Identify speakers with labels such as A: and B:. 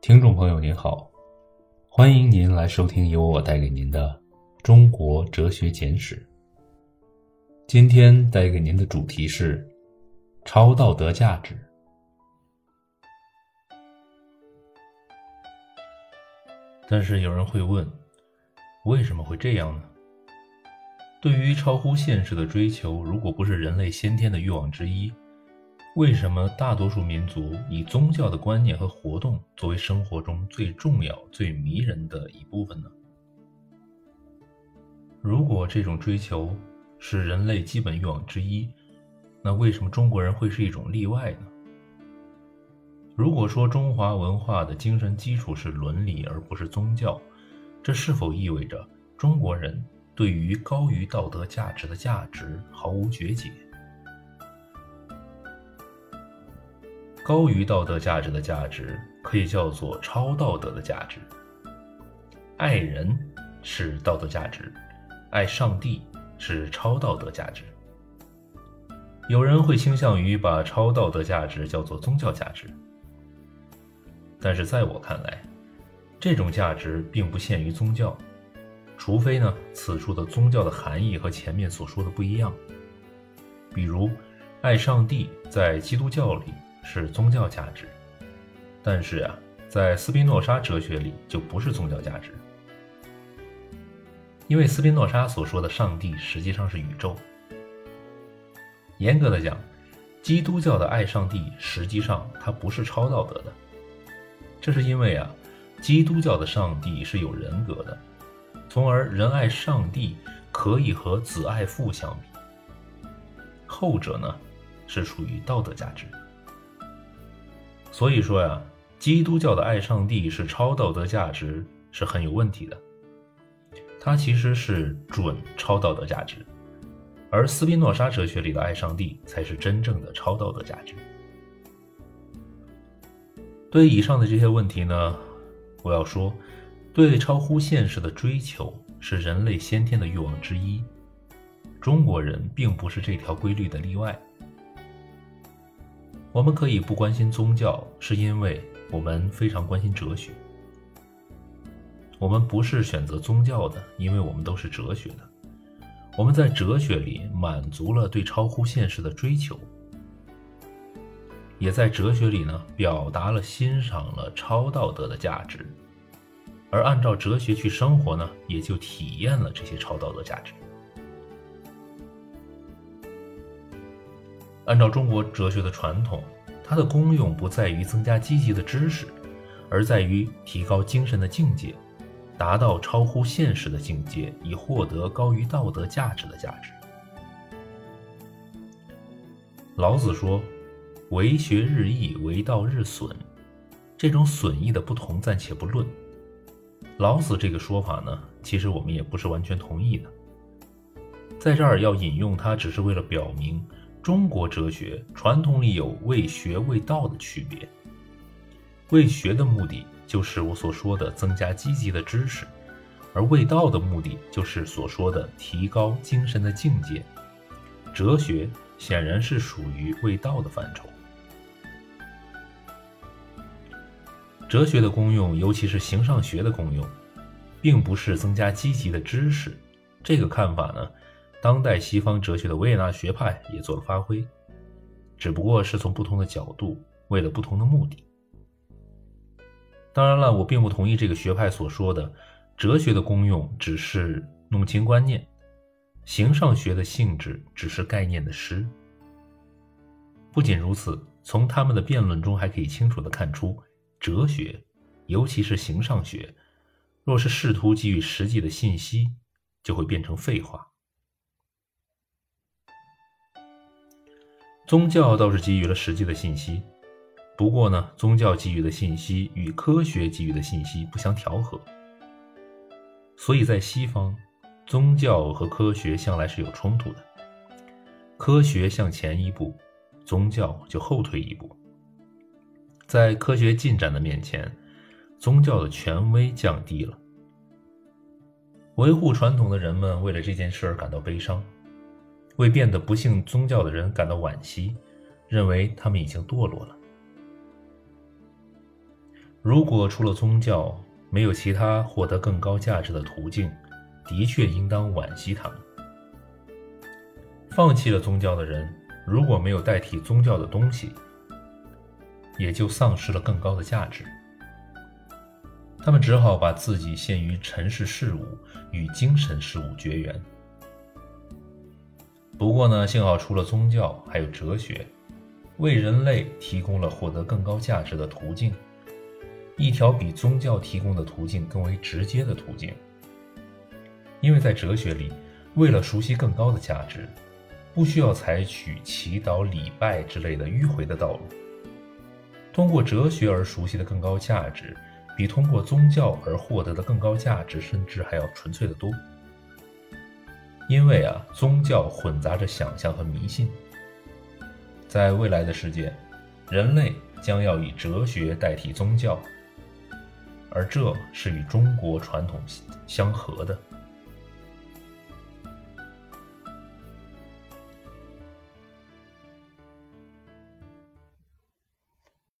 A: 听众朋友您好，欢迎您来收听由我带给您的《中国哲学简史》。今天带给您的主题是超道德价值。但是有人会问，为什么会这样呢？对于超乎现实的追求，如果不是人类先天的欲望之一，为什么大多数民族以宗教的观念和活动作为生活中最重要、最迷人的一部分呢？如果这种追求是人类基本欲望之一，那为什么中国人会是一种例外呢？如果说中华文化的精神基础是伦理而不是宗教，这是否意味着中国人对于高于道德价值的价值毫无觉解？高于道德价值的价值可以叫做超道德的价值。爱人是道德价值，爱上帝是超道德价值。有人会倾向于把超道德价值叫做宗教价值。但是在我看来，这种价值并不限于宗教，除非呢，此处的宗教的含义和前面所说的不一样。比如，爱上帝在基督教里是宗教价值，但是啊，在斯宾诺莎哲学里就不是宗教价值，因为斯宾诺莎所说的上帝实际上是宇宙。严格的讲，基督教的爱上帝实际上它不是超道德的。这是因为啊，基督教的上帝是有人格的，从而仁爱上帝可以和子爱父相比。后者呢，是属于道德价值。所以说呀，基督教的爱上帝是超道德价值是很有问题的。它其实是准超道德价值，而斯宾诺莎哲学里的爱上帝才是真正的超道德价值。对以上的这些问题呢，我要说，对超乎现实的追求是人类先天的欲望之一。中国人并不是这条规律的例外。我们可以不关心宗教，是因为我们非常关心哲学。我们不是选择宗教的，因为我们都是哲学的。我们在哲学里满足了对超乎现实的追求。也在哲学里呢，表达了欣赏了超道德的价值，而按照哲学去生活呢，也就体验了这些超道德价值。按照中国哲学的传统，它的功用不在于增加积极的知识，而在于提高精神的境界，达到超乎现实的境界，以获得高于道德价值的价值。老子说。为学日益，为道日损。这种损益的不同暂且不论。老子这个说法呢，其实我们也不是完全同意的。在这儿要引用它，只是为了表明中国哲学传统里有为学为道的区别。为学的目的就是我所说的增加积极的知识，而为道的目的就是所说的提高精神的境界。哲学显然是属于为道的范畴。哲学的功用，尤其是形上学的功用，并不是增加积极的知识。这个看法呢，当代西方哲学的维也纳学派也做了发挥，只不过是从不同的角度，为了不同的目的。当然了，我并不同意这个学派所说的，哲学的功用只是弄清观念，形上学的性质只是概念的诗。不仅如此，从他们的辩论中还可以清楚的看出。哲学，尤其是形上学，若是试图给予实际的信息，就会变成废话。宗教倒是给予了实际的信息，不过呢，宗教给予的信息与科学给予的信息不相调和，所以在西方，宗教和科学向来是有冲突的，科学向前一步，宗教就后退一步。在科学进展的面前，宗教的权威降低了。维护传统的人们为了这件事而感到悲伤，为变得不信宗教的人感到惋惜，认为他们已经堕落了。如果除了宗教没有其他获得更高价值的途径，的确应当惋惜他们。放弃了宗教的人，如果没有代替宗教的东西，也就丧失了更高的价值。他们只好把自己限于尘世事物，与精神事物绝缘。不过呢，幸好除了宗教，还有哲学，为人类提供了获得更高价值的途径，一条比宗教提供的途径更为直接的途径。因为在哲学里，为了熟悉更高的价值，不需要采取祈祷、礼拜之类的迂回的道路。通过哲学而熟悉的更高价值。比通过宗教而获得的更高价值，甚至还要纯粹的多。因为啊，宗教混杂着想象和迷信。在未来的世界，人类将要以哲学代替宗教，而这是与中国传统相合的。